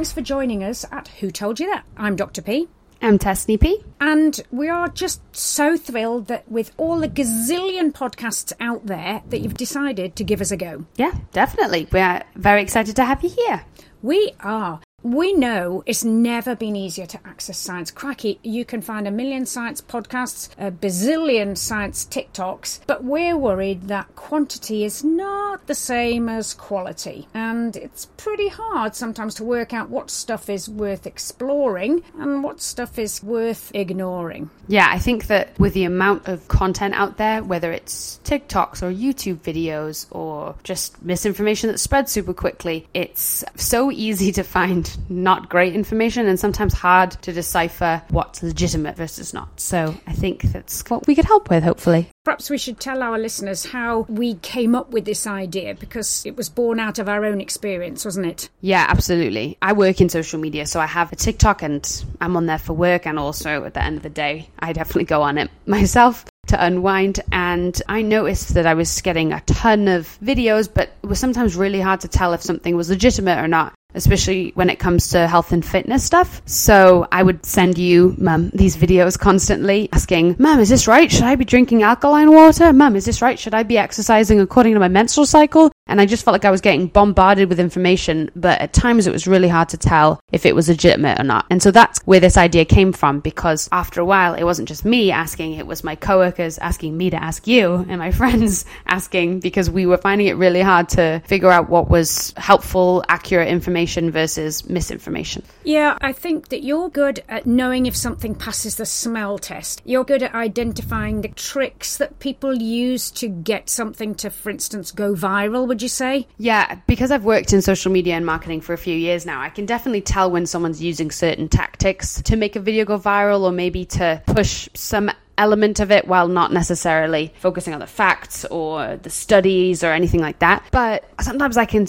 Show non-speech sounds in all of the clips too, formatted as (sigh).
Thanks for joining us at Who Told You That? I'm Dr. P. I'm Tessney P. And we are just so thrilled that with all the gazillion podcasts out there, that you've decided to give us a go. Yeah, definitely. We're very excited to have you here. We are. We know it's never been easier to access science. Cracky, you can find a million science podcasts, a bazillion science TikToks, but we're worried that quantity is not the same as quality. And it's pretty hard sometimes to work out what stuff is worth exploring and what stuff is worth ignoring. Yeah, I think that with the amount of content out there, whether it's TikToks or YouTube videos or just misinformation that spreads super quickly, it's so easy to find not great information and sometimes hard to decipher what's legitimate versus not. So I think that's what we could help with, hopefully. Perhaps we should tell our listeners how we came up with this idea because it was born out of our own experience, wasn't it? Yeah, absolutely. I work in social media, so I have a TikTok and I'm on there for work and also at the end of the day, I definitely go on it (laughs) myself to unwind and I noticed that I was getting a ton of videos but it was sometimes really hard to tell if something was legitimate or not especially when it comes to health and fitness stuff. So I would send you, Mum, these videos constantly asking, Mum, is this right? Should I be drinking alkaline water? Mum, is this right? Should I be exercising according to my menstrual cycle? And I just felt like I was getting bombarded with information, but at times it was really hard to tell if it was legitimate or not. And so that's where this idea came from because after a while, it wasn't just me asking, it was my coworkers asking me to ask you and my (laughs) friends asking because we were finding it really hard to figure out what was helpful, accurate information versus misinformation. Yeah, I think that you're good at knowing if something passes the smell test. You're good at identifying the tricks that people use to get something to, for instance, go viral, would you say? Yeah, because I've worked in social media and marketing for a few years now, I can definitely tell when someone's using certain tactics to make a video go viral or maybe to push some element of it while not necessarily focusing on the facts or the studies or anything like that. But sometimes I can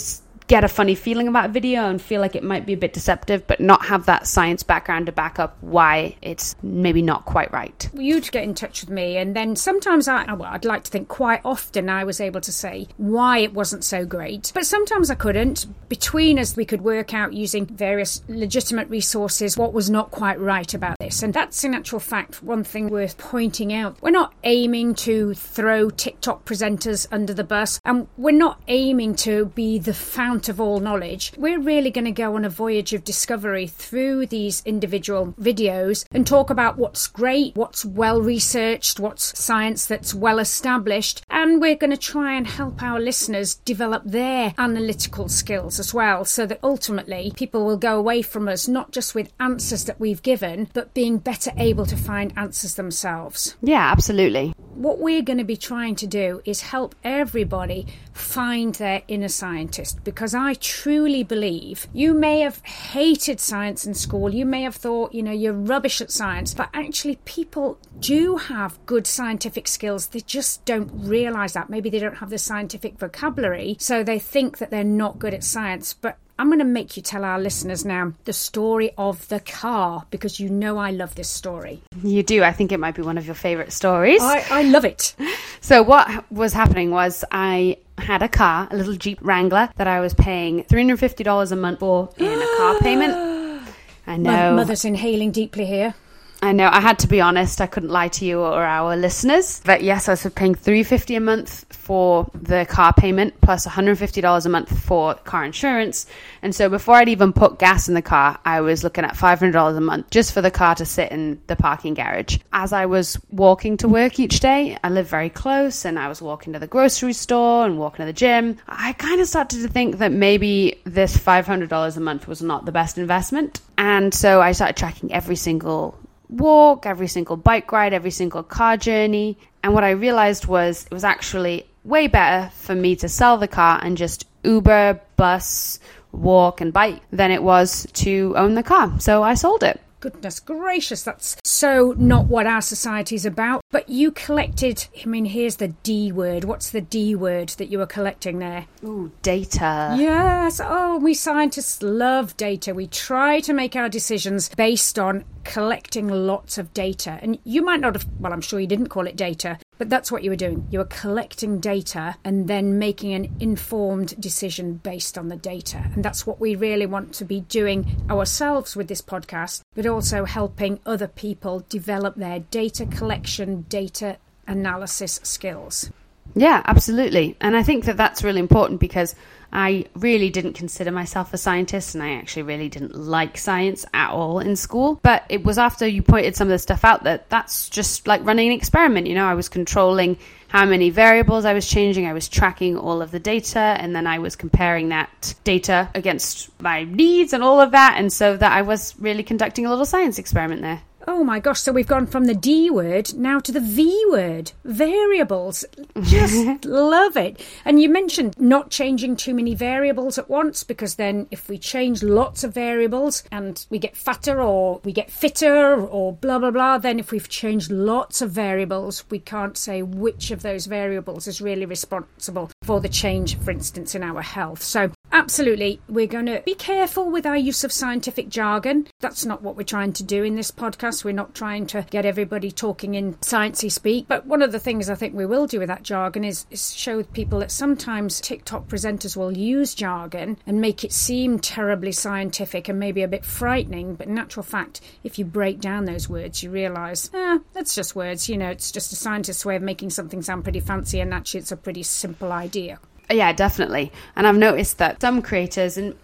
get a funny feeling about a video and feel like it might be a bit deceptive, but not have that science background to back up why it's maybe not quite right. You'd get in touch with me, and then sometimes I, well, I'd like to think quite often I was able to say why it wasn't so great, but sometimes I couldn't. Between us, we could work out using various legitimate resources what was not quite right about this. And that's in actual fact one thing worth pointing out. We're not aiming to throw TikTok presenters under the bus, and we're not aiming to be the fount of all knowledge. We're really going to go on a voyage of discovery through these individual videos and talk about what's great, what's well researched, what's science that's well established, and we're going to try and help our listeners develop their analytical skills as well so that ultimately people will go away from us not just with answers that we've given, but being better able to find answers themselves. Yeah, absolutely. What we're going to be trying to do is help everybody find their inner scientist because I truly believe you may have hated science in school, you may have thought, you know, you're rubbish at science, but actually people do have good scientific skills. They just don't realize that. Maybe they don't have the scientific vocabulary, so they think that they're not good at science. But I'm going to make you tell our listeners now the story of the car because you know I love this story. You do. I think it might be one of your favorite stories. I, I love it. (laughs) So, what was happening was I had a car, a little Jeep Wrangler, that I was paying $350 a month for in a car payment. (gasps) I know. Mother's inhaling deeply here. I know. I had to be honest. I couldn't lie to you or our listeners. But yes, I was paying three fifty a month for the car payment plus one hundred fifty dollars a month for car insurance. And so before I'd even put gas in the car, I was looking at five hundred dollars a month just for the car to sit in the parking garage. As I was walking to work each day, I live very close, and I was walking to the grocery store and walking to the gym. I kind of started to think that maybe this five hundred dollars a month was not the best investment. And so I started tracking every single walk, every single bike ride, every single car journey. And what I realized was it was actually way better for me to sell the car and just Uber, bus, walk, and bike than it was to own the car. So I sold it. Goodness gracious, that's so not what our society is about. But you collected, I mean, here's the D word. What's the D word that you were collecting there? Ooh, data. Yes. Oh, we scientists love data. We try to make our decisions based on collecting lots of data. And you might not have, well, I'm sure you didn't call it data, But that's what you were doing. You were collecting data and then making an informed decision based on the data. And that's what we really want to be doing ourselves with this podcast, but also helping other people develop their data collection, data analysis skills. Yeah, absolutely. And I think that that's really important because I really didn't consider myself a scientist and I actually really didn't like science at all in school. But it was after you pointed some of the stuff out that that's just like running an experiment. You know, I was controlling how many variables I was changing, I was tracking all of the data, and then I was comparing that data against my needs and all of that. And so that I was really conducting a little science experiment there. Oh my gosh, so we've gone from the D word now to the V word. Variables. Just (laughs) love it. And you mentioned not changing too many variables at once because then if we change lots of variables and we get fatter or we get fitter or blah blah blah, then if we've changed lots of variables, we can't say which of those variables is really responsible for the change, for instance, in our health. So Absolutely. We're going to be careful with our use of scientific jargon. That's not what we're trying to do in this podcast. We're not trying to get everybody talking in sciencey speak. But one of the things I think we will do with that jargon is, is show people that sometimes TikTok presenters will use jargon and make it seem terribly scientific and maybe a bit frightening. But in actual fact, if you break down those words, you realise, ah, that's just words. You know, it's just a scientist's way of making something sound pretty fancy, and actually, it's a pretty simple idea. Yeah, definitely. And I've noticed that some creators, and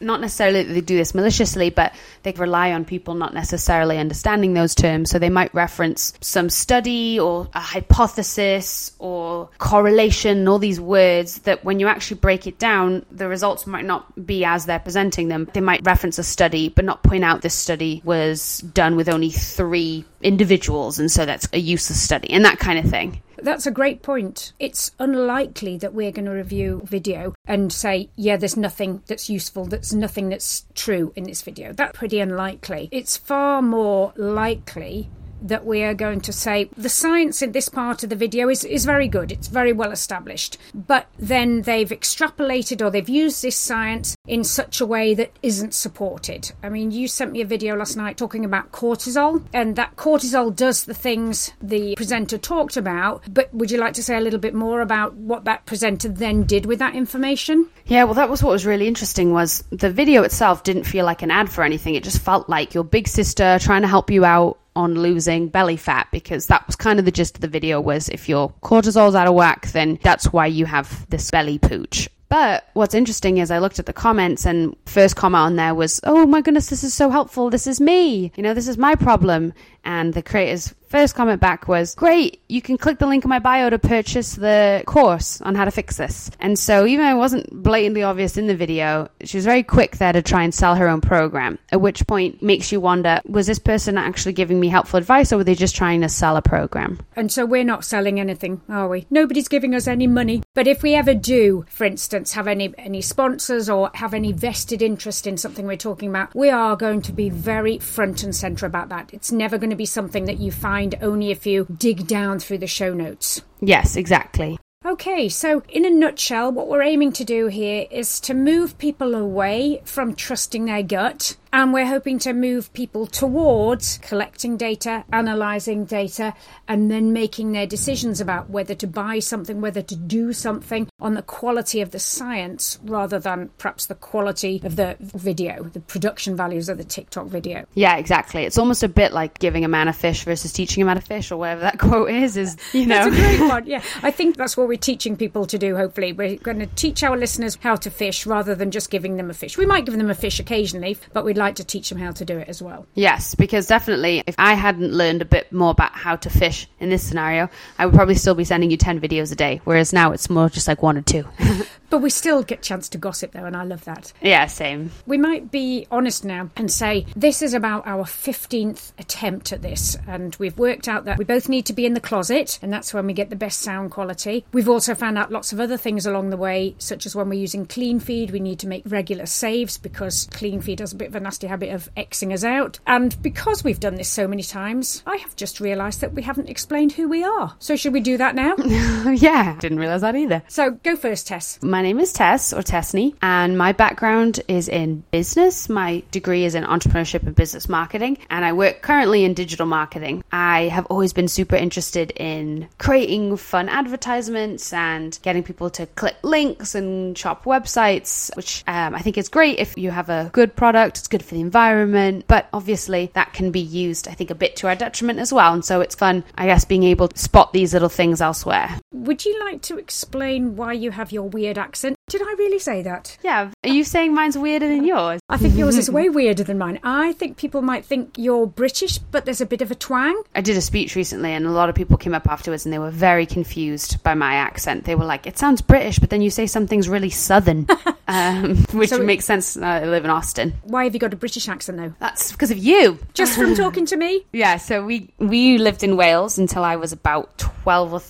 not necessarily that they do this maliciously, but they rely on people not necessarily understanding those terms. So they might reference some study or a hypothesis or correlation, all these words that when you actually break it down, the results might not be as they're presenting them. They might reference a study, but not point out this study was done with only three individuals, and so that's a useless study, and that kind of thing. That's a great point. It's unlikely that we're going to review video and say, yeah, there's nothing that's useful, there's nothing that's true in this video. That's pretty unlikely. It's far more likely that we are going to say the science in this part of the video is, is very good, it's very well established, but then they've extrapolated or they've used this science in such a way that isn't supported. I mean, you sent me a video last night talking about cortisol, and that cortisol does the things the presenter talked about, but would you like to say a little bit more about what that presenter then did with that information? Yeah, well, that was what was really interesting was the video itself didn't feel like an ad for anything. It just felt like your big sister trying to help you out on losing belly fat because that was kind of the gist of the video was if your cortisol's out of whack then that's why you have this belly pooch but what's interesting is I looked at the comments and first comment on there was, "Oh my goodness, this is so helpful. This is me. You know, this is my problem." And the creator's first comment back was, Great, you can click the link in my bio to purchase the course on how to fix this. And so, even though it wasn't blatantly obvious in the video, she was very quick there to try and sell her own program. At which point, makes you wonder was this person actually giving me helpful advice or were they just trying to sell a program? And so, we're not selling anything, are we? Nobody's giving us any money. But if we ever do, for instance, have any, any sponsors or have any vested interest in something we're talking about, we are going to be very front and center about that. It's never going to be something that you find only if you dig down through the show notes. Yes, exactly. Okay, so in a nutshell, what we're aiming to do here is to move people away from trusting their gut and we're hoping to move people towards collecting data, analysing data, and then making their decisions about whether to buy something, whether to do something on the quality of the science rather than perhaps the quality of the video, the production values of the TikTok video. Yeah, exactly. It's almost a bit like giving a man a fish versus teaching a man a fish, or whatever that (laughs) quote is. Is you know, that's a great one. (laughs) Yeah, I think that's what we're teaching people to do. Hopefully, we're going to teach our listeners how to fish rather than just giving them a fish. We might give them a fish occasionally, but we'd like to teach them how to do it as well. Yes, because definitely if I hadn't learned a bit more about how to fish in this scenario, I would probably still be sending you 10 videos a day, whereas now it's more just like one or two. (laughs) but we still get chance to gossip though, and I love that. Yeah, same. We might be honest now and say this is about our 15th attempt at this, and we've worked out that we both need to be in the closet, and that's when we get the best sound quality. We've also found out lots of other things along the way, such as when we're using Cleanfeed, we need to make regular saves because Cleanfeed has a bit of a nasty habit of Xing us out. And because we've done this so many times, I have just realised that we haven't explained who we are. So should we do that now? (laughs) yeah, didn't realise that either. So go first, Tess. My name is Tess or Tessney, and my background is in business. My degree is in entrepreneurship and business marketing, and I work currently in digital marketing. I have always been super interested in creating fun advertisements and getting people to click links and shop websites, which um, I think is great if you have a good product, it's good for the environment, but obviously that can be used, I think, a bit to our detriment as well. And so it's fun, I guess, being able to spot these little things elsewhere. Would you like to explain why you have your weird accent? Did I really say that? Yeah. Are you saying mine's weirder than yours? I think yours is (laughs) way weirder than mine. I think people might think you're British, but there's a bit of a twang. I did a speech recently, and a lot of people came up afterwards and they were very confused by my accent. They were like, it sounds British, but then you say something's really southern, (laughs) um, (laughs) which so makes sense. Uh, I live in Austin. Why have you got a British accent, though? That's because of you. (laughs) Just from talking to me? Yeah, so we, we lived in Wales until I was about 12 or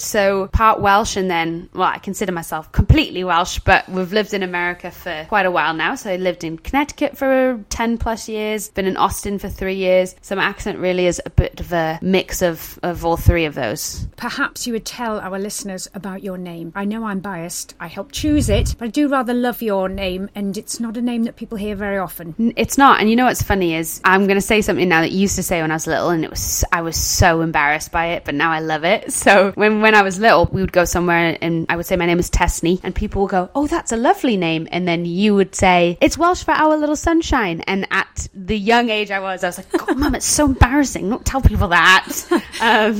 13 so part Welsh and then, well, I consider myself completely Welsh, but we've lived in America for quite a while now. So I lived in Connecticut for 10 plus years, been in Austin for three years. So my accent really is a bit of a mix of, of all three of those. Perhaps you would tell our listeners about your name. I know I'm biased. I helped choose it, but I do rather love your name, and it's not a name that people hear very often. It's not. And you know what's funny is I'm going to say something now that you used to say when I was little, and it was I was so embarrassed by it, but now I love it. So when when I was little, we would go somewhere and I would say my name is Tesney, and people would go, "Oh, that's a lovely name," and then you would say, "It's Welsh for our little sunshine." And at the young age I was, I was like, "God, mum, it's so embarrassing. Don't tell people that." (laughs) um,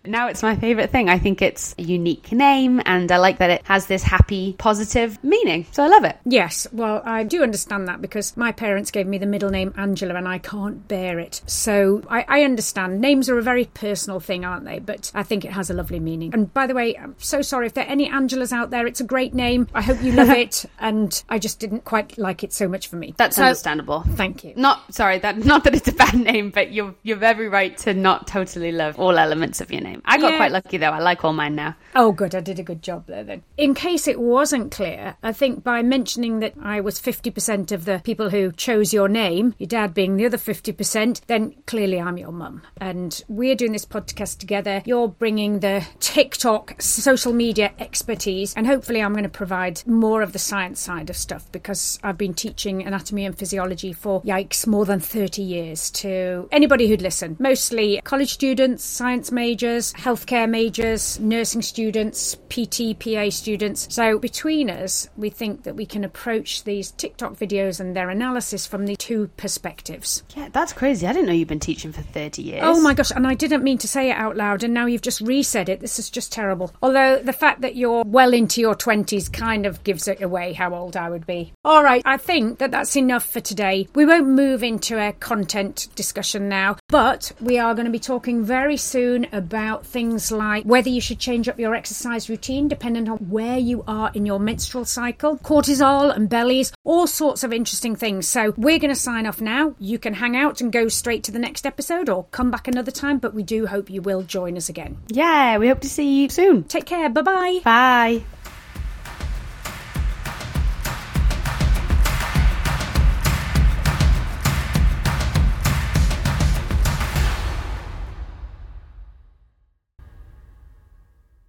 (laughs) now it's my favorite thing. I think it's a unique name, and I like that it has this happy, positive meaning. So I love it. Yes, well, I do understand that because my parents gave me the middle name Angela, and I can't bear it. So I, I understand. Names are a very personal thing, aren't they? But I think it has a lovely meaning. And by the way, I'm so sorry if there are any Angelas out there. It's a great name. I hope you love (laughs) it. And I just didn't quite like it so much for me. That's so, understandable. Thank you. Not sorry that (laughs) not that it's a bad name, but you're you're very right to not totally love all elements of your name. I got yeah. quite lucky though. I like all mine now. Oh, good. I did a good job there then. In case it wasn't clear, I think by mentioning that I was 50% of the people who chose your name, your dad being the other 50%, then clearly I'm your mum. And we're doing this podcast together. You're bringing the TikTok social media expertise, and hopefully I'm going to provide more of the science side of stuff because I've been teaching anatomy and physiology for, yikes, more than 30 years to anybody who'd listen. Mostly college students, science majors, healthcare majors, nursing students PT, PA students. So between us, we think that we can approach these TikTok videos and their analysis from the two perspectives. Yeah, that's crazy. I didn't know you've been teaching for 30 years. Oh my gosh, and I didn't mean to say it out loud, and now you've just resaid it. This is just terrible. Although the fact that you're well into your 20s kind of gives it away how old I would be. All right, I think that that's enough for today. We won't move into a content discussion now, but we are going to be talking very soon about things like whether you should change up your exercise routine dependent on where you are in your menstrual cycle, cortisol and bellies, all sorts of interesting things. So we're going to sign off now. You can hang out and go straight to the next episode or come back another time, but we do hope you will join us again. Yeah, we hope to see you soon. Take care. Bye-bye. Bye.